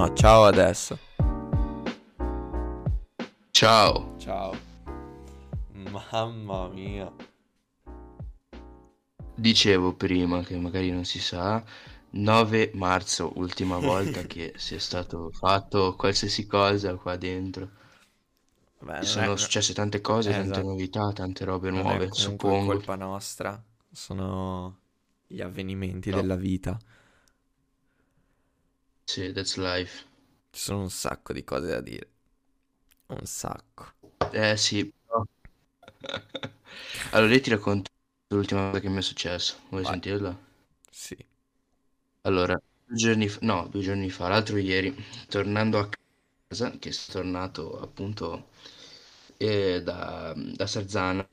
No, ciao adesso. Ciao. Ciao. Mamma mia. Dicevo prima che magari non si sa, 9 marzo, ultima volta che sia stato fatto qualsiasi cosa qua dentro. Non Sono è, successe tante cose, eh, tante esatto. novità, tante robe Non è nuove, suppongo. colpa nostra. Sono gli avvenimenti No. della vita. Sì, that's life. Ci sono un sacco di cose da dire. Un sacco. Eh sì, però- Allora io ti racconto l'ultima cosa che mi è successo. Vuoi Vai. sentirla? Sì. Allora, due giorni fa, no, due giorni fa, l'altro ieri, tornando a casa, che sono tornato appunto eh, da, da Sarzana,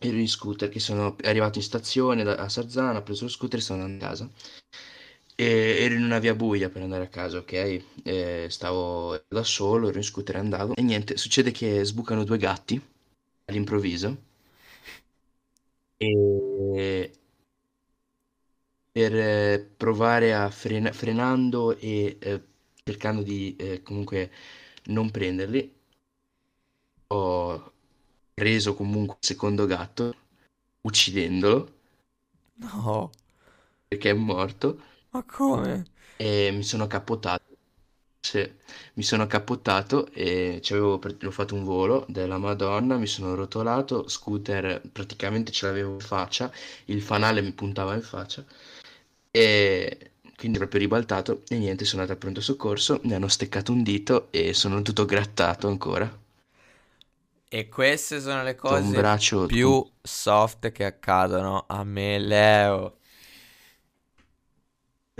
ero in scooter, che sono arrivato in stazione da- a Sarzana, ho preso lo scooter e sono andato a casa. E ero in una via buia per andare a casa, ok? E stavo da solo, ero in scooter e andavo. E niente, succede che sbucano due gatti all'improvviso. E per eh, provare a frena- frenando e eh, cercando di eh, comunque non prenderli, ho preso comunque il secondo gatto, uccidendolo No, perché è morto ma come? e mi sono cappottato. Sì, mi sono cappottato e ci avevo, ho fatto un volo della Madonna, mi sono rotolato, scooter praticamente ce l'avevo in faccia, il fanale mi puntava in faccia e quindi proprio ribaltato e niente, sono andato al pronto soccorso, mi hanno steccato un dito e sono tutto grattato ancora. E queste sono le un cose braccio più soft che accadono a me, Leo.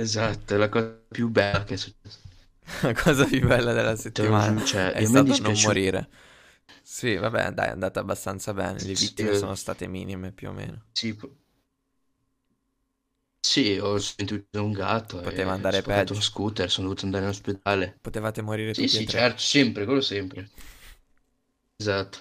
Esatto, è la cosa più bella che è successa. La cosa più bella della lo settimana cioè, è stato non morire. Sì, vabbè, dai, è andata abbastanza bene. Le Sì, vittime eh, sono state minime più o meno. sì, sì, ho sentito un gatto Poteva andare ho peggio. scooter, sono dovuto andare in ospedale. Potevate morire Sì, tutti sì, tre. certo, sempre, quello sempre. Esatto.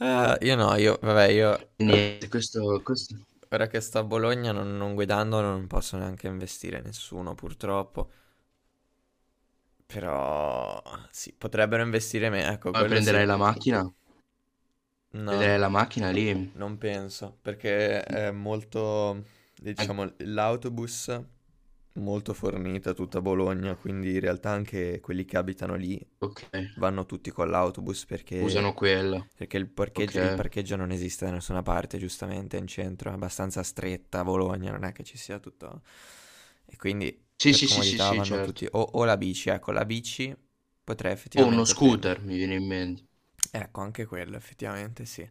Eh, io no, io, vabbè, io Niente, questo, questo... ora che sto a Bologna non, non guidando non posso neanche investire nessuno purtroppo. Però sì, potrebbero investire me, ecco, Ma prenderai sì. la macchina? No, Prenderai la macchina lì? non penso, perché è molto, diciamo, l'autobus molto fornita tutta Bologna, quindi in realtà anche quelli che abitano lì Ok, vanno tutti con l'autobus perché, usano quella. perché il parcheggio, il Ok. parcheggio non esiste da nessuna parte, giustamente in centro, è abbastanza stretta Bologna, non è che ci sia tutto... E quindi Sì, sì, sì, sì, vanno certo. tutti... O, o la bici, ecco, la bici potrei O uno effettivamente prendere. scooter, mi viene in mente. Ecco, anche quello, effettivamente sì.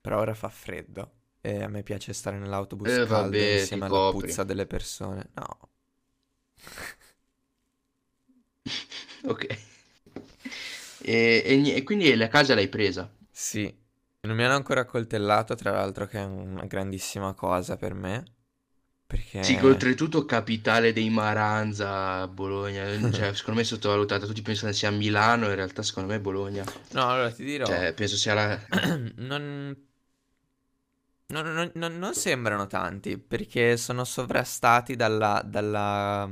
Però ora fa freddo e a me piace stare nell'autobus Eh, caldo vabbè, insieme alla copri. puzza delle persone. No. Ok. E, e e quindi la casa l'hai presa? Sì, non mi hanno ancora accoltellato, tra l'altro, che è una grandissima cosa per me, Sì, che perché... oltretutto capitale dei Maranza, Bologna, cioè secondo me è sottovalutata, tutti pensano sia Milano, in realtà secondo me è Bologna, No, allora ti dirò, cioè penso sia la... non... non- non- non- non sembrano tanti, perché sono sovrastati dalla, dalla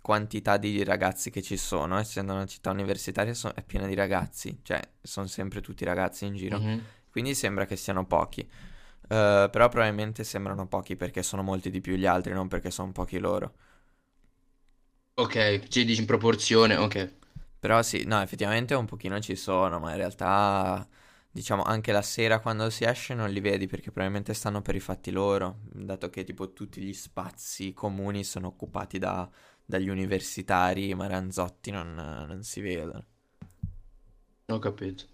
quantità di ragazzi che ci sono, essendo una città universitaria so- è piena di ragazzi, cioè sono sempre tutti ragazzi in giro. Mhm. Quindi sembra che siano pochi. Eh, però probabilmente sembrano pochi perché sono molti di più gli altri, non perché sono pochi loro. Ok, ci dici in proporzione, ok. Però sì, no, effettivamente un pochino ci sono, ma in realtà, diciamo, anche la sera quando si esce non li vedi perché probabilmente stanno per i fatti loro, dato che tipo tutti gli spazi comuni sono occupati da- dagli universitari, maranzotti non, non si vedono. Ho capito.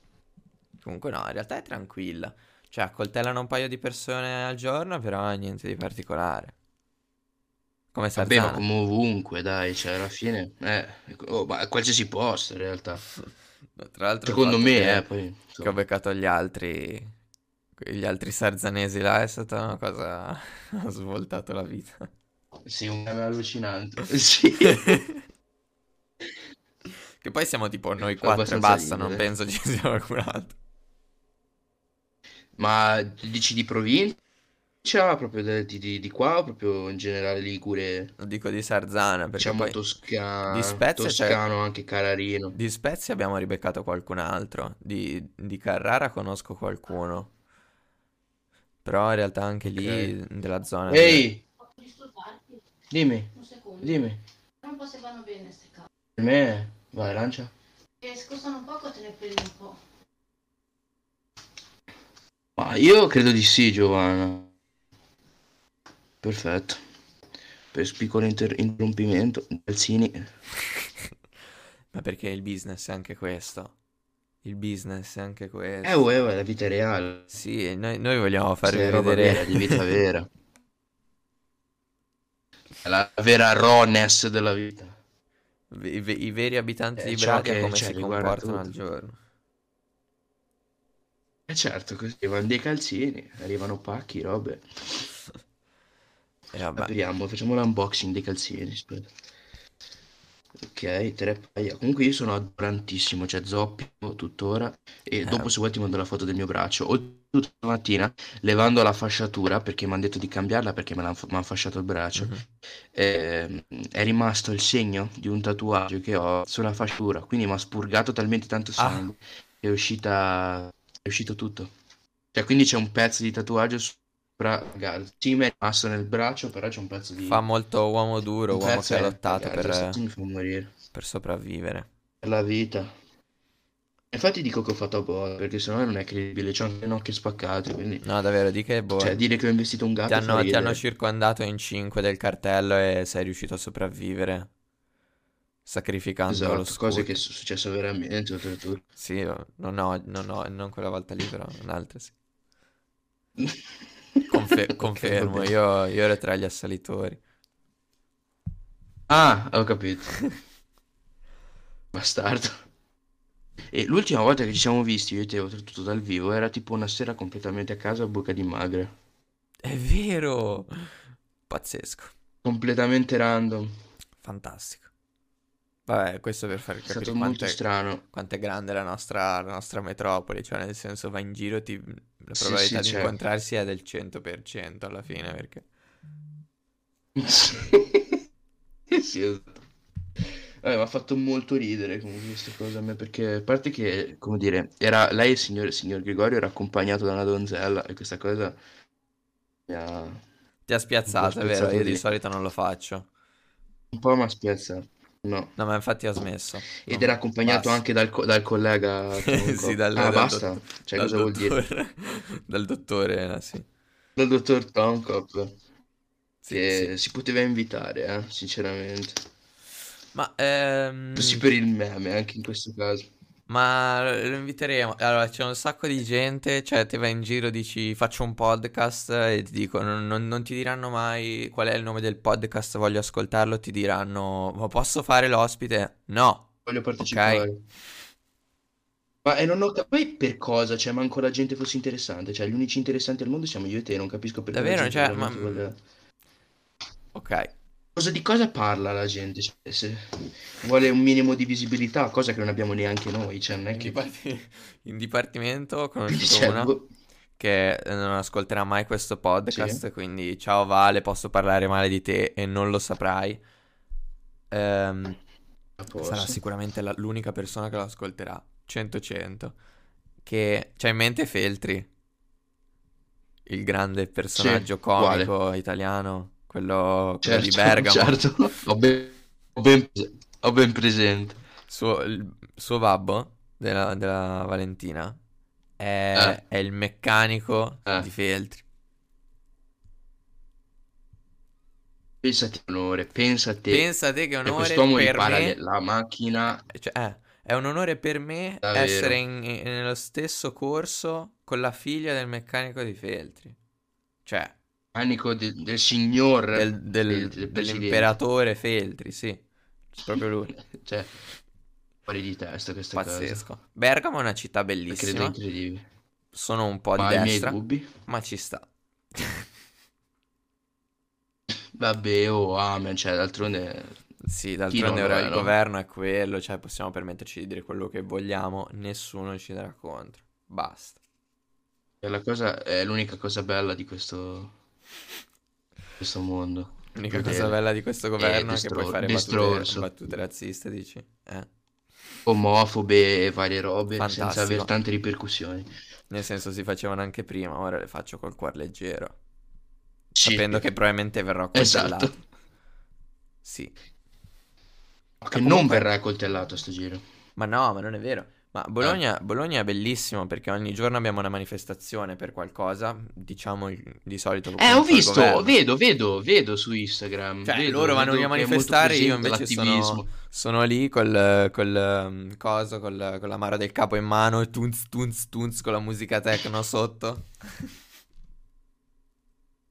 Comunque no, in realtà è tranquilla. Cioè, accoltellano un paio di persone al giorno, però niente di particolare. Come Vabbè, ma Sarzana. come ovunque, dai, cioè alla fine, eh, oh, ma a qualsiasi posto in realtà. Tra l'altro Secondo me, che, eh, poi, che ho beccato gli altri, gli altri sarzanesi là è stata una cosa... ha svoltato la vita. Sì, un meme allucinante. Sì, Che poi siamo tipo noi fa quattro e basta, non ridere. penso ci sia qualcun altro. Ma dici di provincia proprio de- di, di- di qua o proprio in generale Ligure, Lo dico di Sarzana perché diciamo poi di tosca- Spezia c'è... toscano, anche Cararino. Di Spezia abbiamo ribeccato qualcun altro. Di, di Carrara conosco qualcuno. Però in realtà anche lì della zona dove... Ehi? Dimmi, Un secondo. dimmi. Non po' se vanno bene queste cose. Per me, vai, lancia. E se costano poco te ne prendi un po'. Ma io credo di sì, Giovanna. Perfetto. Per piccolo inter- interrompimento, calzini. Ma perché il business è anche questo? Il business è anche Eh, questo. uè, uè, la vita è reale. Sì, noi, noi vogliamo farvi è roba vera, vedere di vita vera. La vera rawness della vita. i, ve- i veri abitanti È di Braga che come cioè, si comportano al giorno. E certo, così arrivano dei calzini, arrivano pacchi, robe. E vabbè, Apriamo, facciamo l'unboxing dei calzini. Aspetta. Ok, tre paia. Comunque io sono adorantissimo, cioè zoppio tuttora. E eh, dopo se vuoi ti mando la foto del mio braccio. Oltretutto stamattina, levando la fasciatura, perché mi hanno detto di cambiarla perché me l'hanno m'han fasciato il braccio, mhm. ehm, è rimasto il segno di un tatuaggio che ho sulla fasciatura. Quindi mi ha spurgato talmente tanto Ah, sangue che è uscita, è uscito tutto. Cioè, quindi c'è un pezzo di tatuaggio sopra Gal. Sì, mi è rimasto nel braccio, però c'è un pezzo fa di... molto uomo duro, uomo che ha lottato per, mi fa per sopravvivere. Per la vita. Infatti dico che ho fatto apposta, perché sennò non è credibile, c'ho anche le nocchie spaccate, quindi... No, davvero, di che Cioè, boh. dire che ho investito un Ti gatto fa hanno, ti hanno circondato in 5 del cartello e sei riuscito a sopravvivere sacrificando lo Esatto, cose che sono successe veramente, oltretutto. Sì, non ho, non ho, non quella volta lì, però un'altra sì. Confe- Ok, va confermo, io, io ero tra gli assalitori. Ah, ho capito. Bastardo. E l'ultima volta che ci siamo visti, io e te, oltretutto dal vivo, era tipo una sera completamente a casa a bocca di magra. È vero! Pazzesco, Completamente random. fantastico. Vabbè, questo per far È capire stato molto quanto è, strano. quanto è grande la nostra, la nostra metropoli, cioè nel senso va in giro, ti- la Sì, probabilità sì, di cioè. incontrarsi è del 100% alla fine, perché... Sì, Eh, mi ha fatto molto ridere comunque questa cosa a me perché a parte che, come dire, era lei, il signor, il signor Gregorio, era accompagnato da una donzella e questa cosa mi ha Ti ha spiazzato, è vero, io di solito non lo faccio. Un po' mi ha spiazzato. No. No, ma infatti ho smesso. Ed No, era accompagnato basta. anche dal, co- dal collega Sì, dal, Ah, dal basta? dott- Cioè, dal cosa vuol dire? dottore, dal dottore, eh, sì. Dal dottor Tonkop, Sì, sì. che si poteva invitare, eh, sinceramente. Ma, Così ehm, per il meme, anche in questo caso. ma lo inviteremo. Allora, c'è un sacco di gente, cioè te vai in giro, dici faccio un podcast e ti dico, non, non- non ti diranno mai qual è il nome del podcast, voglio ascoltarlo, ti diranno, ma posso fare l'ospite? No, Voglio partecipare. Ma e non ho capito per cosa, cioè, manco la gente fosse interessante. Cioè, gli unici interessanti al mondo siamo io e te, non capisco perché Davvero, cioè, ma... voglia... Ok. Cosa di cosa parla la gente? Cioè, se vuole un minimo di visibilità, cosa che non abbiamo neanche noi, cioè, non è In, che... diparti- in dipartimento ho conosciuto cioè, una boh, che non ascolterà mai questo sì. podcast, quindi ciao Vale, posso parlare male di te e non lo saprai. Ehm, sarà sicuramente la- l'unica persona che lo ascolterà, 100-100, che c'ha in mente Feltri, il grande Sì, personaggio quale? comico italiano, quello, quello di Certo, Bergamo. certo, ho ben, ho ben, ho ben presente. Suo, il suo babbo della, della Valentina Eh, è, è il meccanico eh. di Feltri. Pensati onore, pensa a te. Pensa te che onore quest'uomo per ripara le- me, la macchina cioè, eh, è un onore per me davvero. essere in- in- nello stesso corso con la figlia del meccanico di Feltri. Cioè, Manico de- del signor del, del- del dell'imperatore Feltri, sì. Proprio lui. Cioè, fuori di testa questa cosa. Pazzesco. Bergamo è una città La credo bellissima. incredibile. Sono un po' di Ma i miei destra, ma ci sta. Vabbè, oh, amen, cioè, d'altronde Sì, d'altronde ora il no? governo è quello, cioè possiamo permetterci di dire quello che vogliamo, nessuno ci darà contro. Basta. E la cosa è l'unica cosa bella di questo questo mondo. L'unica cosa bella di questo governo è che puoi fare battute, battute razziste, dici? Eh. Omofobe e varie robe senza Fantastico. avere tante ripercussioni. Nel senso si facevano anche prima, ora le faccio col cuore leggero. Sì. Sapendo che probabilmente verrò Esatto. coltellato. Sì. Che Ma non comunque- verrà coltellato sto giro. Ma no, ma non è vero. Ma Bologna, Eh. Bologna è bellissimo perché ogni giorno abbiamo una manifestazione per qualcosa, diciamo di solito. Eh, ho visto, vedo, vedo, vedo su Instagram. Cioè, vedo, loro vanno lì a manifestare, io invece sono, sono lì col, col um, coso, col, con l'amaro del capo in mano, e tunz, tunz, tunz, con la musica techno sotto.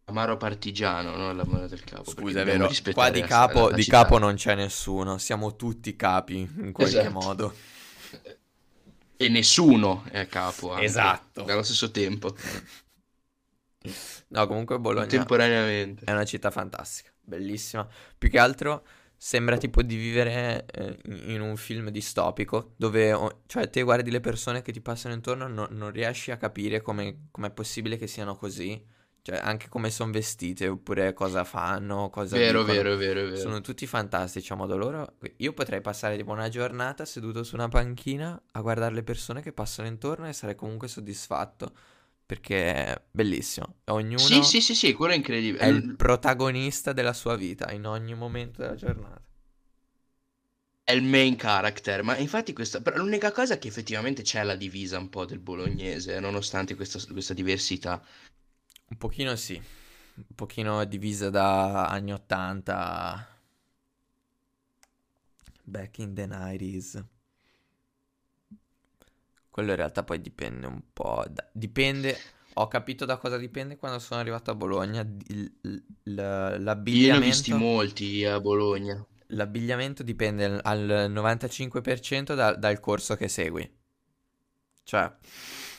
Amaro partigiano, no? La mano del capo. Scusa, è vero, qua di la- capo, la di capo non c'è nessuno, siamo tutti capi in qualche Esatto. modo. E nessuno è capo anche, Esatto. Allo stesso tempo. No, comunque Bologna Contemporaneamente. è una città fantastica, bellissima. Più che altro sembra tipo di vivere eh, in un film distopico, dove cioè te guardi le persone che ti passano intorno e no- non riesci a capire come è possibile che siano così. Cioè, anche come sono vestite, oppure cosa fanno, cosa Vero, dicono. vero, vero, vero. Sono tutti fantastici a modo loro. Io potrei passare tipo una giornata seduto su una panchina a guardare le persone che passano intorno e sarei comunque soddisfatto. Perché è bellissimo. Ognuno Sì, sì, sì, sì, quello è incredibile. è il protagonista della sua vita in ogni momento della giornata. È il main character, ma infatti questa... l'unica cosa è che effettivamente c'è la divisa un po' del bolognese, nonostante questa, questa diversità. Un pochino sì. Un pochino divisa da anni 80. Back in the 90s. Quello in realtà poi dipende un po'. da- Dipende. Ho capito da cosa dipende quando sono arrivato a Bologna. Il- il- l- Io ne ho visti l'abbigliamento. molti a Bologna. L'abbigliamento dipende al- al 95% da- dal corso che segui. Cioè,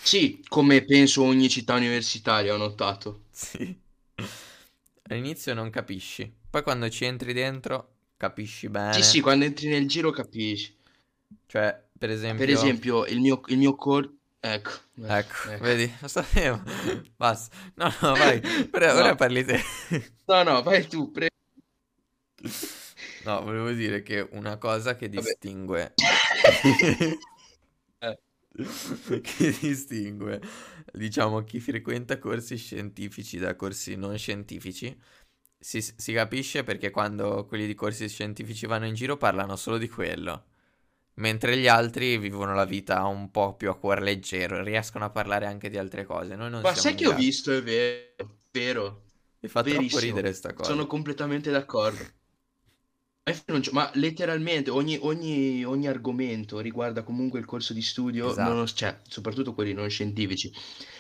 Sì, come penso ogni città universitaria, ho notato. sì. All'inizio non capisci. Poi quando ci entri dentro capisci bene. Sì, sì, quando entri nel giro capisci. Cioè, per esempio... Per esempio, il mio, il mio corso... Ecco, Ecco, ecco. vedi, lo sapevo. Basta. No, no, vai. Ora, No. ora parli te. No, no, vai tu, prego. No, volevo dire che una cosa che distingue... Che distingue, diciamo, chi frequenta corsi scientifici da corsi non scientifici, si, si capisce perché quando quelli di corsi scientifici vanno in giro parlano solo di quello, mentre gli altri vivono la vita un po' più a cuore leggero, riescono a parlare anche di altre cose. Noi non Ma sai che ho visto, è vero, vero. Mi fa troppo Verissimo. ridere sta cosa. Sono completamente d'accordo. Ma letteralmente ogni, ogni- ogni argomento riguarda comunque il corso di studio, Esatto. non- cioè, soprattutto quelli non scientifici.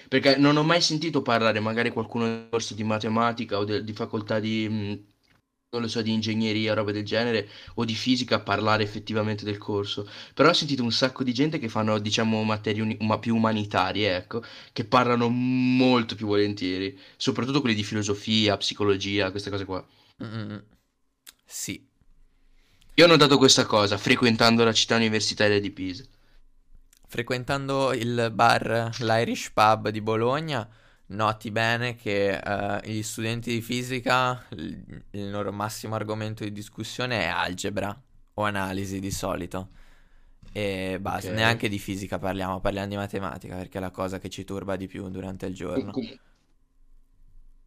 Perché non ho mai sentito parlare magari qualcuno del corso di matematica o del- di facoltà di, lo so, di ingegneria, roba del genere, o di fisica parlare effettivamente del corso. Però ho sentito un sacco di gente che fanno, diciamo, materie uni- ma più umanitarie, ecco, che parlano molto più volentieri, soprattutto quelli di filosofia, psicologia, queste cose qua. Mm-mm. Sì, Io ho notato questa cosa frequentando la città universitaria di Pisa. frequentando il bar, l'Irish Pub di Bologna, noti bene che eh, gli studenti di fisica, il, il loro massimo argomento di discussione è algebra o analisi di solito. E basta, Ok. neanche di fisica parliamo, parliamo di matematica perché è la cosa che ci turba di più durante il giorno. Com-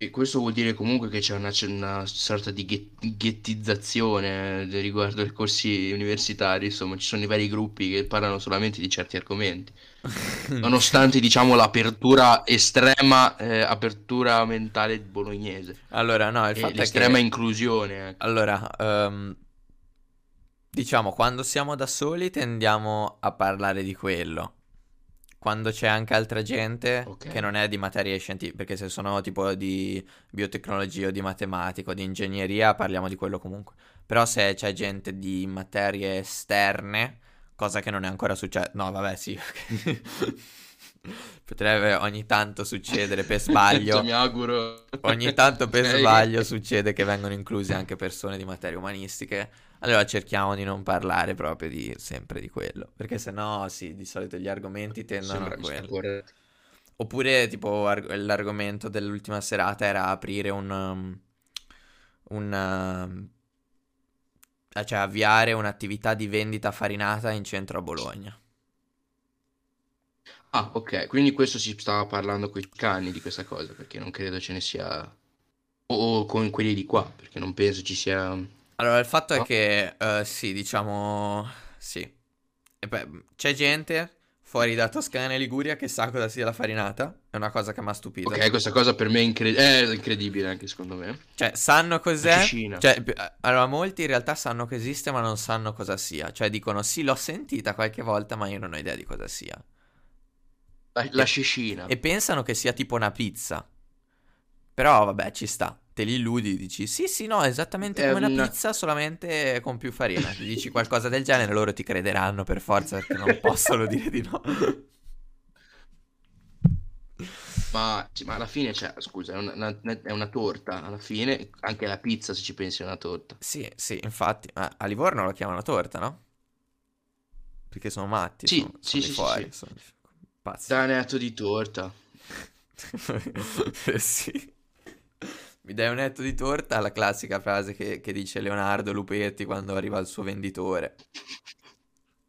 E questo vuol dire comunque che c'è una, c'è una sorta di ghet- ghettizzazione eh, riguardo ai corsi universitari, insomma, ci sono i vari gruppi che parlano solamente di certi argomenti. Nonostante, diciamo, l'apertura estrema, eh, apertura mentale bolognese Allora, no, il fatto l'estrema che... inclusione. ecco. Allora, ehm, diciamo, quando siamo da soli tendiamo a parlare di quello. Quando c'è anche altra gente Ok. che non è di materie scientifiche, perché se sono tipo di biotecnologia o di matematica o di ingegneria, parliamo di quello comunque. Però se c'è gente di materie esterne, cosa che non è ancora successo, no, vabbè, sì. Potrebbe ogni tanto succedere per Cioè, sbaglio. mi auguro. Ogni tanto per sbaglio succede che vengono incluse anche persone di materie umanistiche. Allora cerchiamo di non parlare proprio di, sempre di quello. Perché sennò, sì, di solito gli argomenti tendono Sembra a quello. Oppure, tipo, arg- l'argomento dell'ultima serata era aprire un... um, un eh, cioè avviare un'attività di vendita farinata in centro a Bologna. Ah, ok, quindi questo si stava parlando con i cani di questa cosa, perché non credo ce ne sia... O, o con quelli di qua, perché non penso ci sia... Allora, il fatto è No? che, eh, sì, diciamo, sì. Beh, c'è gente fuori da Toscana e Liguria che sa cosa sia la farinata. È una cosa che mi ha stupito. Ok, questa cosa per me è, incre- è incredibile anche secondo me. Cioè, sanno cos'è. Cioè, allora, molti in realtà sanno che esiste, ma non sanno cosa sia. Cioè, dicono, sì, l'ho sentita qualche volta, ma io non ho idea di cosa sia. La, la Cecina. E pensano che sia tipo una pizza. Però, vabbè, ci sta. Te li illudi, dici, sì, sì, no, esattamente come una una- pizza, solamente con più farina. Ti dici qualcosa del genere, loro ti crederanno per forza, perché non possono dire di no. Ma, ma alla fine, cioè, scusa, è una, una- è una torta, alla fine, anche la pizza se ci pensi è una torta. Sì, sì, infatti. Ma a Livorno lo chiamano torta, no? Perché sono matti, Sì, sono, sì, sono sì, fuori, sì. sono pazzi. Danetto di torta. Sì. Mi dai un etto di torta? La classica frase che, che dice Leonardo Lupetti quando arriva il suo venditore.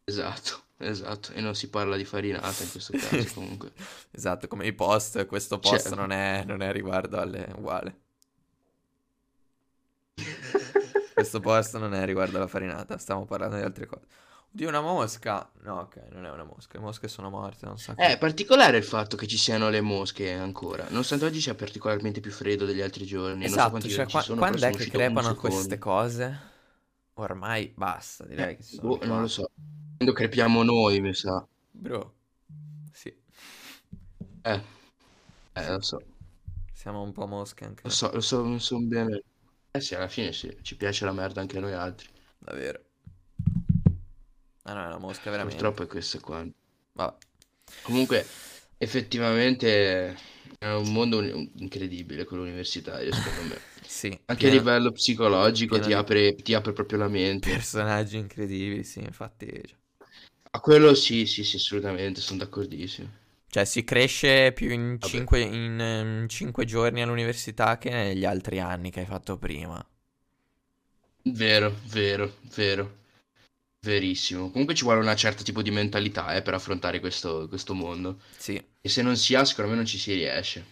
Esatto, esatto. E non si parla di farinata in questo caso comunque. Esatto, come i post, questo post Cioè- non è, non è riguardo alle uguale. Questo post non è riguardo alla farinata, stiamo parlando di altre cose. Oddio, una mosca. No, ok, non è una mosca, le mosche sono morte, non so. È particolare il fatto che ci siano le mosche ancora, nonostante oggi sia particolarmente più freddo degli altri giorni. non so Esatto, cioè, qua- sono, quando è sono che crepano queste cose? Ormai basta, direi Eh, che sono boh, qua. non lo so. Quando crepiamo noi, mi sa. Bro, sì, Eh, eh, lo so. siamo un po' mosche anche Lo so, lo so, non so bene. Eh sì, alla fine sì, ci piace la merda anche a noi altri. davvero. Ah no, è una mosca veramente. Purtroppo è questo qua. Vabbè. Comunque, effettivamente è un mondo un- incredibile quello universitario, secondo me. Sì, Anche a pieno- livello psicologico pieno ti di apre, ti apre proprio la mente. personaggi incredibili, sì, infatti. cioè- A quello sì, sì, sì, assolutamente, sono d'accordissimo. Cioè, si cresce più in Vabbè. 5 in, ehm, cinque giorni all'università che negli altri anni che hai fatto prima. Vero, vero, vero, verissimo. Comunque ci vuole una certa tipo di mentalità, eh, per affrontare questo, questo mondo. Sì, E se non si ha, secondo me non ci si riesce.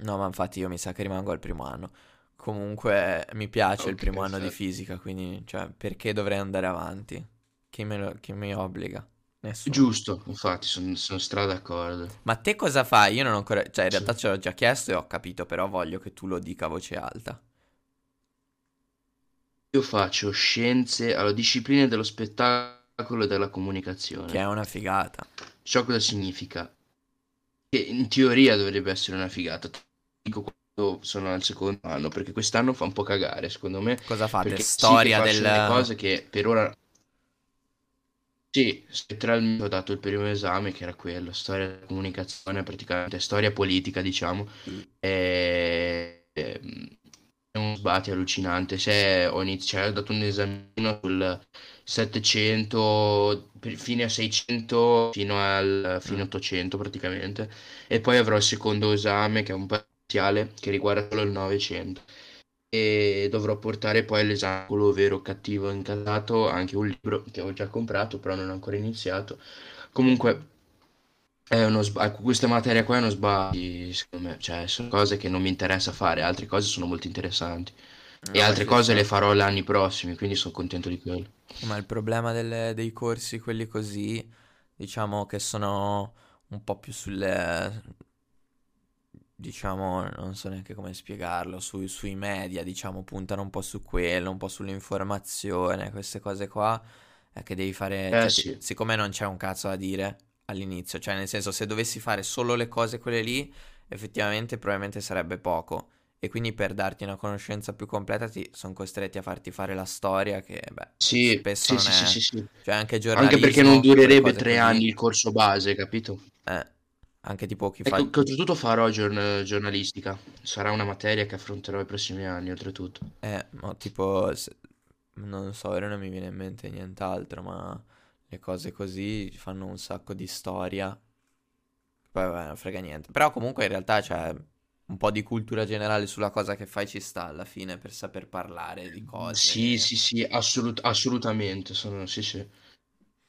no, ma infatti io mi sa che rimango al primo anno. Comunque mi piace il Ok, primo anno di fisica, quindi, cioè, perché dovrei andare avanti? Chi me lo- chi mi obbliga? Nessuno. Giusto, infatti, sono, sono stra d'accordo. Ma te cosa fai? Io non ho ancora... Cioè, in Sì. realtà ce l'ho già chiesto e ho capito, però voglio che tu lo dica a voce alta. Io faccio scienze alla disciplina dello spettacolo e della Che è comunicazione. una figata. Ciò cosa significa? Che in teoria dovrebbe essere una figata. Dico quando sono al secondo anno, perché quest'anno fa un po' cagare, secondo me. Cosa fate? Perché sì, Storia delle del... cose che per ora... Sì, letteralmente ho dato il primo esame che era quello, storia della comunicazione, praticamente storia politica, diciamo. E... ehm, È un sbatti allucinante. Se ho iniziato, ho dato un esamino sul 700, per- fine a 600, fino al fine Mm. 800 praticamente. E poi avrò il secondo esame che è un parziale che riguarda solo il 900 e dovrò portare poi l'esame quello vero o cattivo incantato, anche un libro che ho già comprato, però non ho ancora iniziato. Comunque è uno sbaglio, questa materia qua è uno sbaglio, secondo me, cioè sono cose che non mi interessa fare, altre cose sono molto interessanti. E No, altre ci cose le farò gli anni prossimi, quindi sono contento di quello. Ma il problema delle- dei corsi, quelli così, diciamo che sono un po' più sulle, diciamo, non so neanche come spiegarlo, sui, sui media, diciamo, puntano un po' su quello, un po' sull'informazione, queste cose qua, è che devi fare, Eh cioè, sì, siccome non c'è un cazzo da dire all'inizio, cioè nel senso se dovessi fare solo le cose quelle lì, effettivamente probabilmente sarebbe poco. E quindi per darti una conoscenza più completa ti sono costretti a farti fare la storia che, beh, sì, spesso sì, non sì, è... sì, sì. Cioè anche Anche perché giornalismo, non durerebbe tre così, anni il corso base, capito? eh, anche tipo chi fa... co- che oltretutto farò giorn- giornalistica, sarà una materia che affronterò i prossimi anni, oltretutto. Eh, ma tipo, se- non so, ora non mi viene in mente nient'altro, ma le cose così fanno un sacco di storia, Poi vabbè, non frega niente. Però comunque in realtà c'è un po' di cultura generale sulla cosa che fai ci sta alla fine per saper parlare di Sì, cose. sì, sì, assolut- assolutamente. Sono, sì, sì,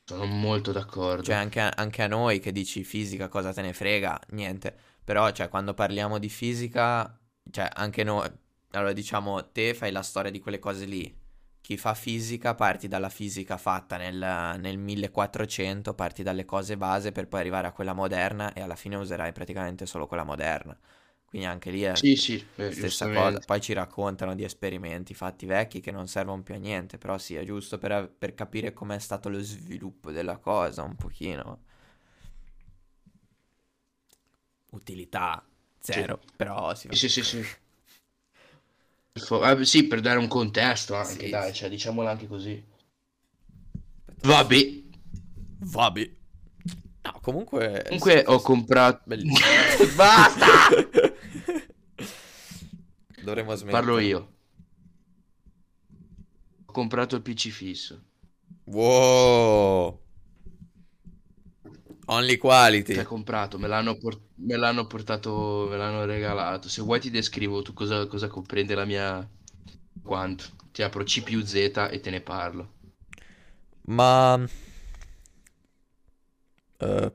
sono molto Cioè d'accordo. anche a, anche a noi che dici fisica cosa te ne frega, niente. Però cioè quando parliamo di fisica, cioè anche noi, allora diciamo te fai la storia di quelle cose lì. Chi fa fisica parti dalla fisica fatta nel, nel 1400, parti dalle cose base per poi arrivare a quella moderna e alla fine userai praticamente solo quella moderna. Quindi anche lì è Sì, sì, eh, stessa cosa. Poi ci raccontano di esperimenti fatti vecchi che non servono più a niente, però sì, è giusto per, per capire com'è stato lo sviluppo della cosa, un pochino. Utilità Sì, zero, però sì, sì, sì, sì. Ah, sì, per dare un contesto anche, sì, dai, sì. cioè, diciamolo anche così. Vabbè, Vabbè. No, comunque comunque sì, ho sì. comprato... Bellissimo. Basta! Dovremmo Parlo smettere. io. Ho comprato il PC fisso. Wow. Only quality. comprato, me l'hanno por- me l'hanno portato, me l'hanno regalato. Se vuoi ti descrivo tu cosa, cosa comprende la mia... Quanto? Ti apro CPU Z e te ne parlo. Ma eh,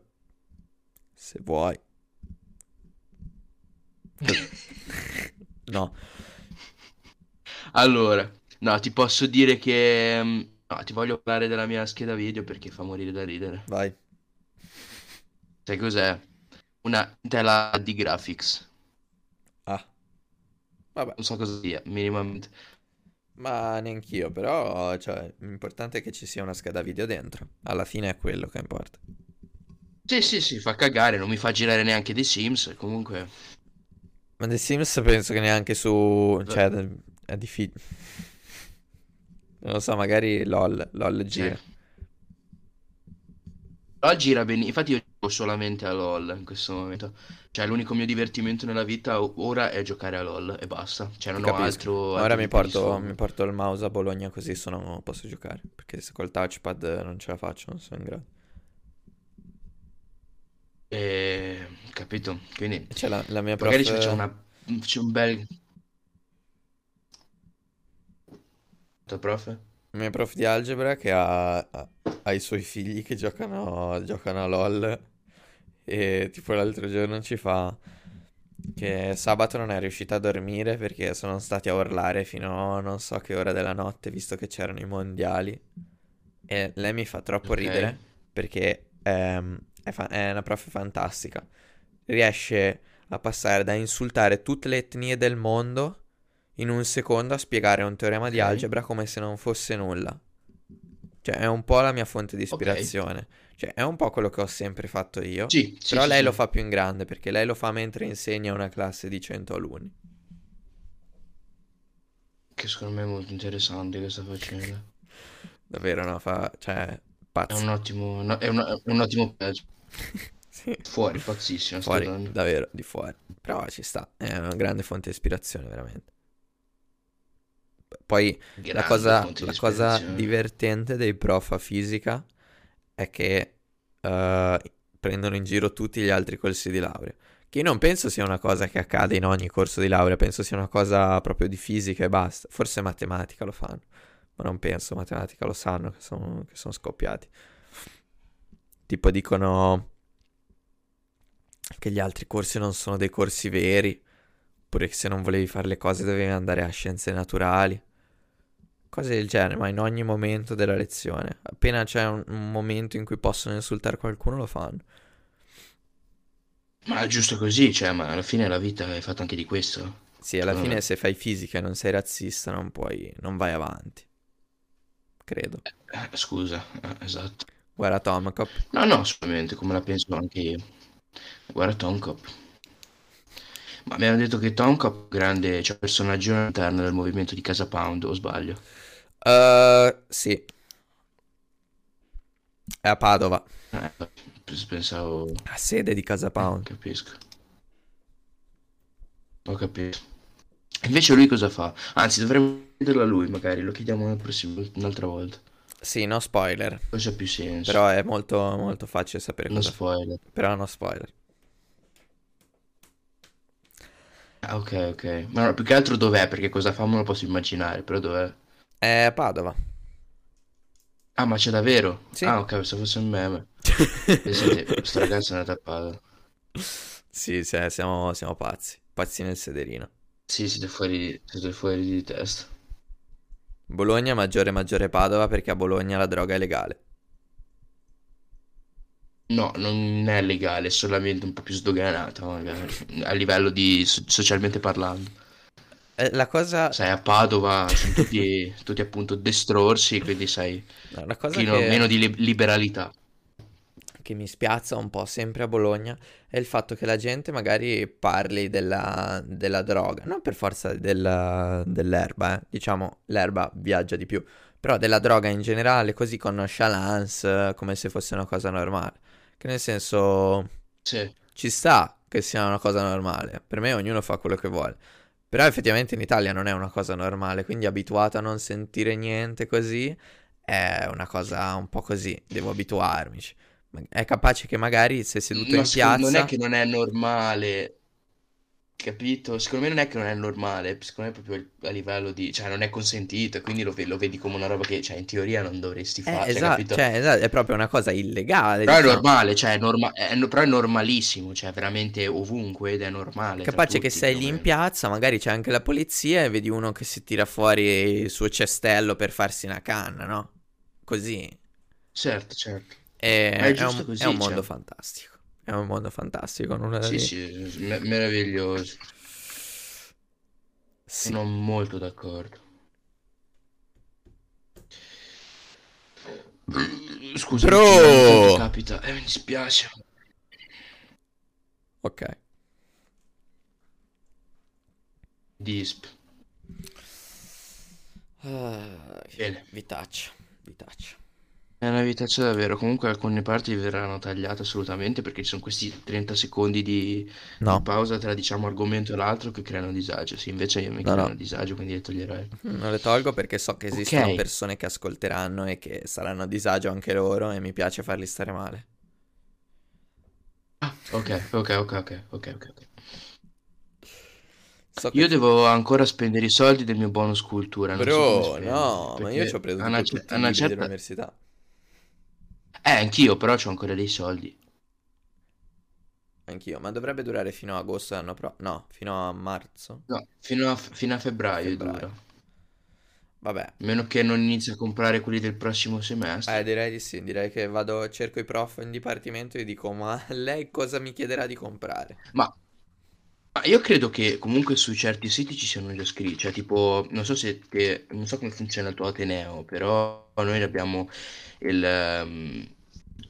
se vuoi. No. Allora, no, ti posso dire che... mm, No, ti voglio parlare della mia scheda video perché fa morire da ridere. Vai. Sai cos'è? Una Intel HD Graphics. Ah, vabbè. Non so cosa sia, minimamente. Ma neanch'io, però, cioè, l'importante è che ci sia una scheda video dentro. Alla fine è quello che importa. Sì, sì, sì, fa cagare, non mi fa girare neanche dei Sims, comunque... Ma The Sims penso che neanche su... Cioè, è difficile. Non lo so, magari LOL, LOL Sì. gira. LOL gira bene, infatti io solamente a LOL in questo momento. Cioè, l'unico mio divertimento nella vita ora è giocare a LOL e basta. Cioè, Ti non ho capisco. altro, ora mi porto, mi porto il mouse a Bologna così sono, posso giocare. Perché se col touchpad non ce la faccio, non sono in grado. E... Capito? Quindi, c'è la, la mia magari ci prof... facciamo una... c'è un bel... Prof? Il mio prof di algebra che ha, ha- ha i suoi figli che giocano, giocano a LOL e tipo l'altro giorno ci fa che sabato non è riuscita a dormire perché sono stati a urlare fino a non so che ora della notte visto che c'erano i mondiali e lei mi fa troppo Ok. ridere perché ehm, è, fa- è una prof fantastica. Riesce a passare da insultare tutte le etnie del mondo in un secondo a spiegare un teorema di algebra come se non fosse nulla. Cioè, è un po' la mia fonte di ispirazione. Cioè, è un po' quello che ho sempre fatto io. Sì, sì, Però sì, lei lo fa più in grande perché lei lo fa mentre insegna una classe di 100 alunni. Che secondo me è molto interessante che sta facendo. Davvero, no? Fa... Cioè, È pazza. un ottimo, no, è un, è un ottimo pezzo. Sì. Fuori, pazzissimo Fuori, davvero, di fuori. Però ci sta, è una grande fonte di ispirazione, veramente. Poi la Grande cosa, fonte di la cosa divertente dei prof a fisica è che eh, prendono in giro tutti gli altri corsi di laurea. Che io non penso sia una cosa che accade in ogni corso di laurea, penso sia una cosa proprio di fisica e basta. Forse matematica lo fanno, ma non penso matematica lo sanno che sono, che sono scoppiati. Tipo dicono che gli altri corsi non sono dei corsi veri, oppure che se non volevi fare le cose dovevi andare a scienze naturali, cose del genere, ma in ogni momento della lezione. Appena c'è un, un momento in cui possono insultare qualcuno lo fanno. Ma è giusto così, cioè, ma alla fine la vita è fatta anche di questo. Sì, alla fine me. se fai fisica e non sei razzista non puoi, non vai avanti, credo. Eh, scusa, eh, esatto. Guarda Tomcop, No, no, assolutamente, come la penso anche io. Guarda Tomcop. Ma mi hanno detto che Tomcop è un grande, cioè, personaggio all'interno del movimento di Casa Pound, o sbaglio? Eh, sì, è a Padova, Eh, pens- pensavo... la sede di Casa eh, Pound. capisco. Ho capito. Invece lui cosa fa? Anzi, dovremmo chiederlo a lui, magari, lo chiediamo nel prossimo- un'altra volta. Sì, no spoiler, Cosa ha più senso? però è molto, molto facile sapere No cosa fa. spoiler. Però no spoiler. Ah, ok, ok. Ma no, più che altro dov'è? Perché cosa fa me lo posso immaginare, però dov'è? È Padova. Ah, ma c'è davvero? Sì. Ah, ok, pensavo fosse un meme. Pensate, questo ragazzo è andato a Padova. Sì, sì, siamo, siamo pazzi. Pazzi nel sederino. Sì, siete fuori, siete fuori di testa. Bologna maggiore maggiore Padova perché a Bologna la droga è legale. No, non è legale, è solamente un po' più sdoganata, magari, a livello di so- socialmente parlando. Eh, La cosa, Sai, a Padova sono tutti, tutti appunto destrorsi, quindi sai, no, la cosa fino che... meno di li- liberalità. che mi spiazza un po' sempre a Bologna è il fatto che la gente magari parli della, della droga, non per forza della- dell'erba, eh. Diciamo l'erba viaggia di più, però della droga in generale, così con nonchalance, eh, come se fosse una cosa normale. Che nel senso Sì. ci sta che sia una cosa normale, per me ognuno fa quello che vuole. Però effettivamente in Italia non è una cosa normale, quindi abituato a non sentire niente così è una cosa un po' così, devo abituarmici. Ma- È capace che magari se seduto Ma in secondo- non è piazza... che non è normale, capito? Secondo me non è che non è normale, secondo me è proprio a livello di, cioè non è consentito, e quindi lo, ve- lo vedi come una roba che, cioè in teoria non dovresti Eh, fare, cioè, esatto, capito? cioè, esatto, è proprio una cosa illegale, Però è diciamo. normale, cioè è, norma- è no- però è normalissimo, cioè veramente ovunque ed è normale tra Capace che tutti, sei più o lì in piazza, magari c'è anche la polizia e vedi uno che si tira fuori il suo cestello per farsi una canna, no? Così. Certo, certo. E- Ma è è un, così, è un mondo cioè. fantastico. È un mondo fantastico, nulla da Sì, dire. sì, me- meraviglioso. Sì. Sono molto d'accordo. Scusa, Bro! capita, eh, mi dispiace. Ok. Disp. Ah, Bene. vitaccia, vitaccia. È una vitaccia davvero. Comunque alcune parti verranno tagliate assolutamente perché ci sono questi 30 secondi di, di No, pausa tra diciamo argomento e l'altro che creano disagio. Sì, invece mi no, creano no. disagio, quindi le toglierei. Non le tolgo perché so che esistono Ok. persone che ascolteranno e che saranno a disagio anche loro e mi piace farli stare male. Ah, ok, ok, ok, ok, ok, ok. ok. So che Io tu- devo ancora spendere i soldi del mio bonus cultura, non so come Bro, spenderli, no, ma io ci ho preso a una, tutti a i una libri certa... dell'università. Eh, anch'io, però ho ancora dei soldi. Anch'io, ma dovrebbe durare fino a agosto l'anno prossimo. No, fino a marzo, No, fino a, fino a febbraio febbraio. dura. Vabbè, A meno che non inizi a comprare quelli del prossimo semestre. eh, direi di sì. Direi che vado, cerco i prof in dipartimento e dico, ma lei cosa mi chiederà di comprare? Ma, ma io credo che comunque su certi siti ci siano già scritti, cioè tipo, non so se te, non so come funziona il tuo Ateneo, però noi abbiamo il... ehm,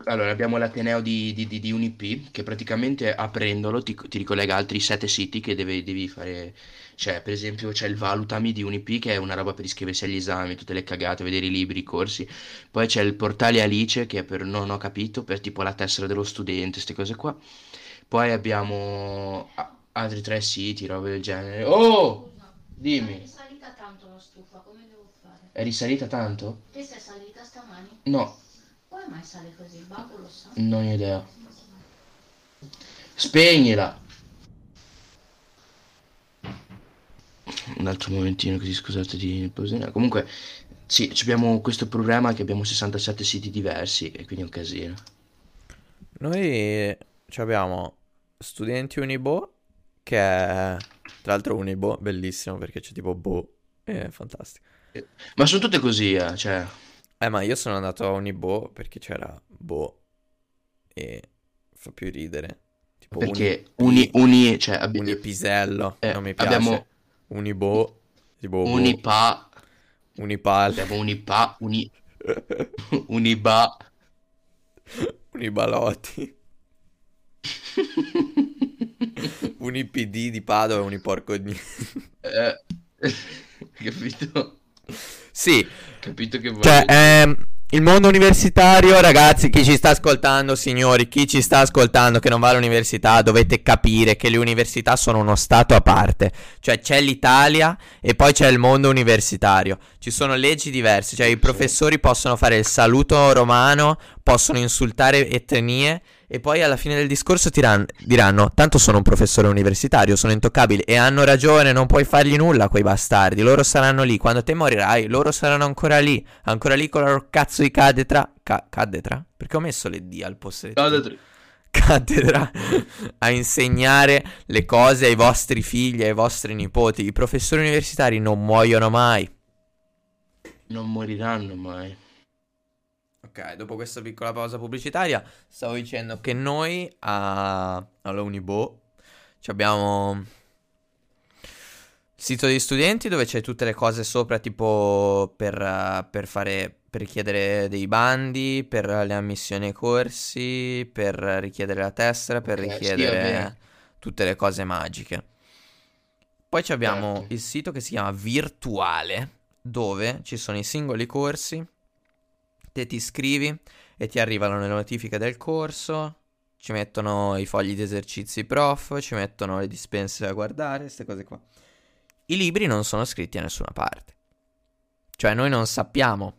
allora, abbiamo l'Ateneo di, di, di, di Unip che praticamente aprendolo ti, ti ricollega altri sette siti che devi, devi fare. Cioè, per esempio, c'è il Valutami di Unip che è una roba per iscriversi agli esami, tutte le cagate, vedere i libri, i corsi. Poi c'è il portale Alice che è per non ho capito, per tipo la tessera dello studente, queste cose qua. Poi abbiamo altri tre siti, robe del genere. Oh! Scusa, Dimmi. È salita tanto la stufa, come devo fare? È risalita tanto? Te sei salita stamani? No, mai sale così? Il babbo lo sa? non ho idea. Spegnila! Un altro momentino così scusate di pausina. Comunque, sì, ci abbiamo questo problema che abbiamo 67 siti diversi e quindi è un casino. Noi ci abbiamo studenti Unibo, che è tra l'altro Unibo, bellissimo perché c'è tipo Bo, è fantastico. Ma sono tutte così, eh, cioè... Eh, ma io sono andato a Unibo perché c'era Bo e fa più ridere. Tipo Perché Uni, uni, uni, cioè, abbi- Unipisello, eh, non mi piace. abbiamo Unibo, tipo unipa, Unipal, abbiamo unipa, uni, uniba. Unibalotti, Unipd di Padova e Uniporco di... Eh, capito? Sì, Capito che Cioè, voglio ehm, il mondo universitario, ragazzi, chi ci sta ascoltando, signori, chi ci sta ascoltando che non va all'università, dovete capire che le università sono uno stato a parte. Cioè, c'è l'Italia e poi c'è il mondo universitario. Ci sono leggi diverse, cioè i professori possono fare il saluto romano, possono insultare etnie E poi alla fine del discorso tiran- diranno: Tanto sono un professore universitario, sono intoccabile. E hanno ragione, non puoi fargli nulla, quei bastardi. Loro saranno lì. Quando te morirai, loro saranno ancora lì. Ancora lì con la loro cazzo di cattedra. Ca- cattedra? Perché ho messo le D al posto di Cattedra. cattedra a insegnare le cose ai vostri figli, ai vostri nipoti. I professori universitari non muoiono mai. Non moriranno mai. Ok, dopo questa piccola pausa pubblicitaria, stavo dicendo che noi a, alla Unibo ci abbiamo il sito degli studenti dove c'è tutte le cose sopra, tipo per, per fare, per richiedere dei bandi, per le ammissioni ai corsi, per richiedere la tessera, per Ok, sì, richiedere vabbè. tutte le cose magiche. Poi ci abbiamo Certo. il sito che si chiama Virtuale, dove ci sono i singoli corsi te ti iscrivi e ti arrivano le notifiche del corso, ci mettono i fogli di esercizi prof, ci mettono le dispense da guardare, queste cose qua. I libri non sono scritti da nessuna parte. Cioè noi non sappiamo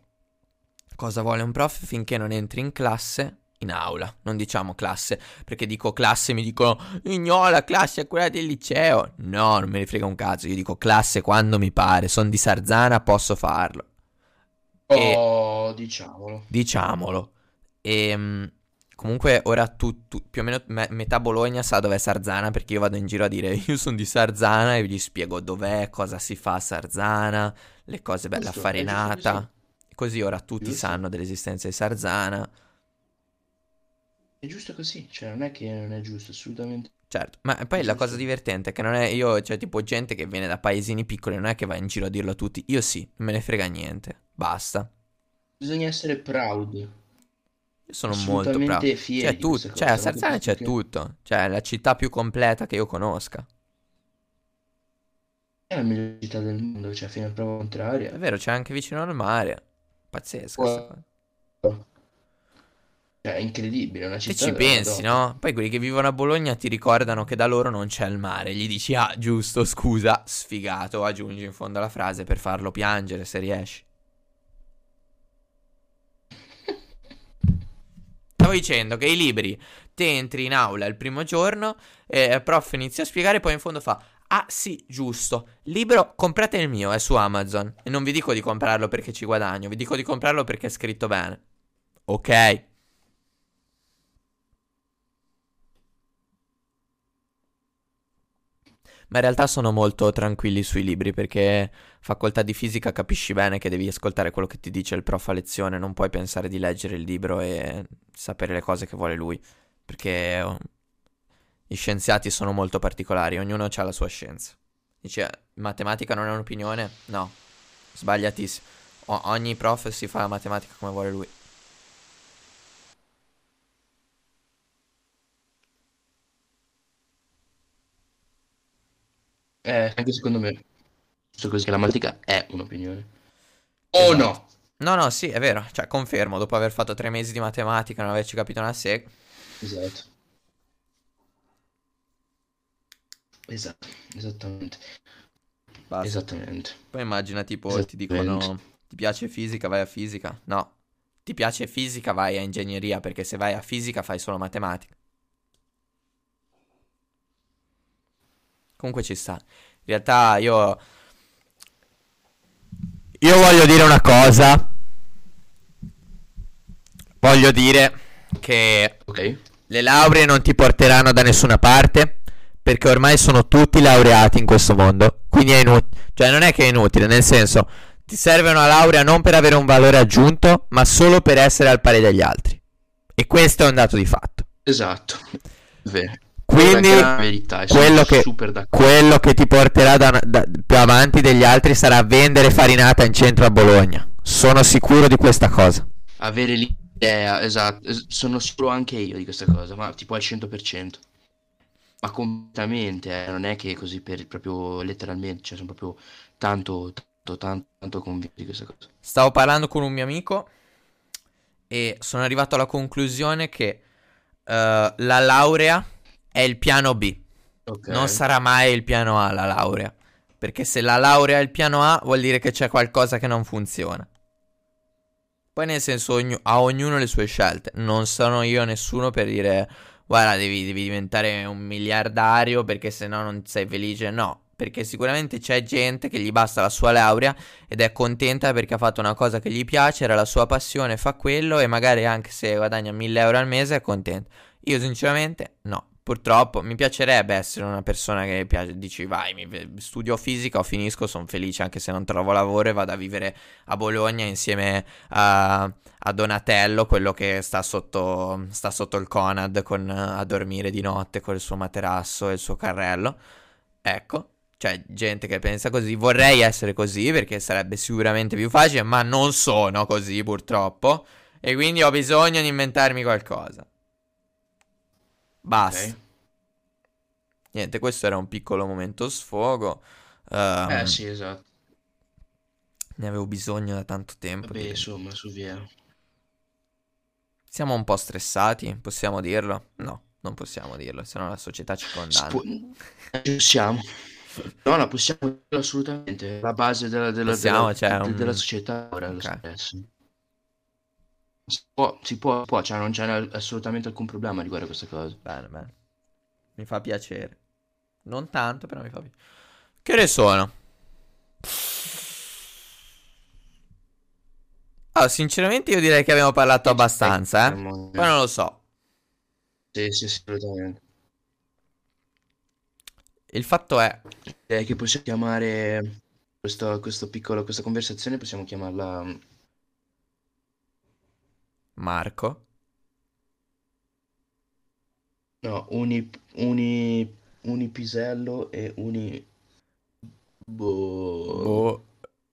cosa vuole un prof finché non entri in classe, in aula. Non diciamo classe, perché dico classe e mi dicono no, la classe è quella del liceo. No, non me ne frega un cazzo, io dico classe quando mi pare, sono di Sarzana, posso farlo. E- Oh, diciamolo. Diciamolo. E comunque ora tu, tu- più o meno me- metà Bologna sa dov'è Sarzana perché io vado in giro a dire io sono di Sarzana e gli spiego dov'è, cosa si fa a Sarzana, le cose belle a farinata. Così ora tutti Giusto. sanno dell'esistenza di Sarzana. È giusto così, cioè non è che non è giusto, assolutamente. Certo, ma poi la cosa divertente è che non è io, cioè tipo gente che viene da paesini piccoli, non è che va in giro a dirlo a tutti. Io sì, non me ne frega niente. Basta. Bisogna essere proud. Io sono molto bravo. fieri C'è di tutto, questa cioè a cosa, Sarzana c'è perché- tutto. Cioè è la città più completa che io conosca. È la migliore città del mondo, cioè fino a prova È contraria. vero, c'è anche vicino al mare. Pazzesca Wow. Cioè, è incredibile, una città ci della pensi, Madonna. no? Poi quelli che vivono a Bologna ti ricordano che da loro non c'è il mare. Gli dici, ah, giusto, scusa, sfigato. Aggiungi in fondo alla frase per farlo piangere se riesci. Stavo dicendo che i libri, te entri in aula il primo giorno, e il prof inizia a spiegare, poi in fondo fa, ah sì, giusto, libro, comprate il mio, è su Amazon. E non vi dico di comprarlo perché ci guadagno, vi dico di comprarlo perché è scritto bene. Ok? Ma in realtà sono molto tranquilli sui libri perché facoltà di fisica capisci bene che devi ascoltare quello che ti dice il prof a lezione, non puoi pensare di leggere il libro e sapere le cose che vuole lui, perché oh, gli scienziati sono molto particolari, ognuno ha la sua scienza. Dice, matematica non è un'opinione? No, sbagliatissimo. O- ogni prof si fa la matematica come vuole lui. Eh, anche secondo me. Giusto così che la matematica è un'opinione. O Esatto. no? No, no, sì, è vero, cioè confermo, dopo aver fatto tre mesi di matematica non averci capito una sega. Esatto. Esatto, esattamente. Basta. Esattamente. Poi immagina tipo ti dicono ti piace fisica, vai a fisica. No, ti piace fisica, vai a ingegneria, perché se vai a fisica fai solo matematica. Comunque ci sta. In realtà io... Io voglio dire una cosa. Voglio dire che Ok? le lauree non ti porteranno da nessuna parte perché ormai sono tutti laureati in questo mondo. Quindi è inutile. Cioè, non è che è inutile, nel senso, ti serve una laurea non per avere un valore aggiunto, ma solo per essere al pari degli altri. E questo è un dato di fatto. Esatto. Vero. Quindi, verità, quello che, quello che ti porterà da- da- più avanti degli altri sarà vendere farinata in centro a Bologna. Sono sicuro di questa cosa. Avere l'idea, esatto, es- sono sicuro anche io di questa cosa, ma tipo al 100%. Ma completamente, eh, non è che così per proprio letteralmente, cioè sono proprio tanto, tanto, tanto, tanto convinto di questa cosa. Stavo parlando con un mio amico e sono arrivato alla conclusione che eh, la laurea è il piano B. Ok. Non sarà mai il piano A la laurea. Perché se la laurea è il piano A vuol dire che c'è qualcosa che non funziona. Poi nel senso ognu- a ognuno le sue scelte. Non sono io nessuno per dire guarda devi, devi diventare un miliardario perché se no non sei felice. No, perché sicuramente c'è gente che gli basta la sua laurea ed è contenta perché ha fatto una cosa che gli piace, era la sua passione, fa quello e magari anche se guadagna 1000 euro al mese è contento. Io sinceramente no. Purtroppo mi piacerebbe essere una persona che piace, dici vai, mi, studio fisica o finisco, sono felice anche se non trovo lavoro e vado a vivere a Bologna insieme a, a Donatello, quello che sta sotto, sta sotto il Conad con, a dormire di notte con il suo materasso e il suo carrello. Ecco, c'è gente che pensa così, vorrei essere così perché sarebbe sicuramente più facile, ma non sono così purtroppo e quindi ho bisogno di inventarmi qualcosa. Basta. Okay. Niente, questo era un piccolo momento sfogo. Um, eh sì, esatto. Ne avevo bisogno da tanto tempo. Vabbè, insomma, su via. Siamo un po' stressati, possiamo dirlo? No, non possiamo dirlo, se no la società ci condanna. Sp- possiamo. No, no, possiamo dirlo assolutamente. La base della, della, possiamo, della, cioè, un... della società ora è lo okay. Si può, si può, può, cioè non c'è assolutamente alcun problema riguardo a questa cosa. Bene, bene. Mi fa piacere. Non tanto, però mi fa piacere. Che ore sono? Allora, sinceramente io direi che abbiamo parlato abbastanza, eh. Poi non lo so. Sì, sì, assolutamente. Il fatto è... Direi che possiamo chiamare questo, questo piccolo, questa conversazione, possiamo chiamarla Marco. No, uni, uni, unipisello e uni... Boh. Boh.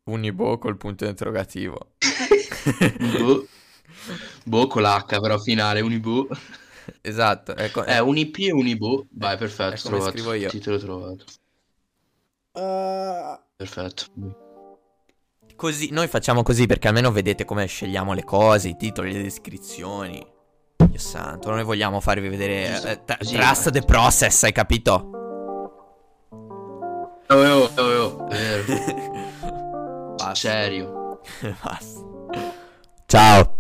Unibo col punto interrogativo. boh. boh con l'H però finale, unibo. Esatto. Ecco, eh, unip e unibo. Vai, perfetto, è come scrivo io. Titolo trovato. Uh... Perfetto. Così, noi facciamo così perché almeno vedete come scegliamo le cose, i titoli, le descrizioni. Dio santo, noi vogliamo farvi vedere eh, t- Trust the process, hai capito? Oh, oh, oh, oh. Eh. Serio. Basta. Ciao.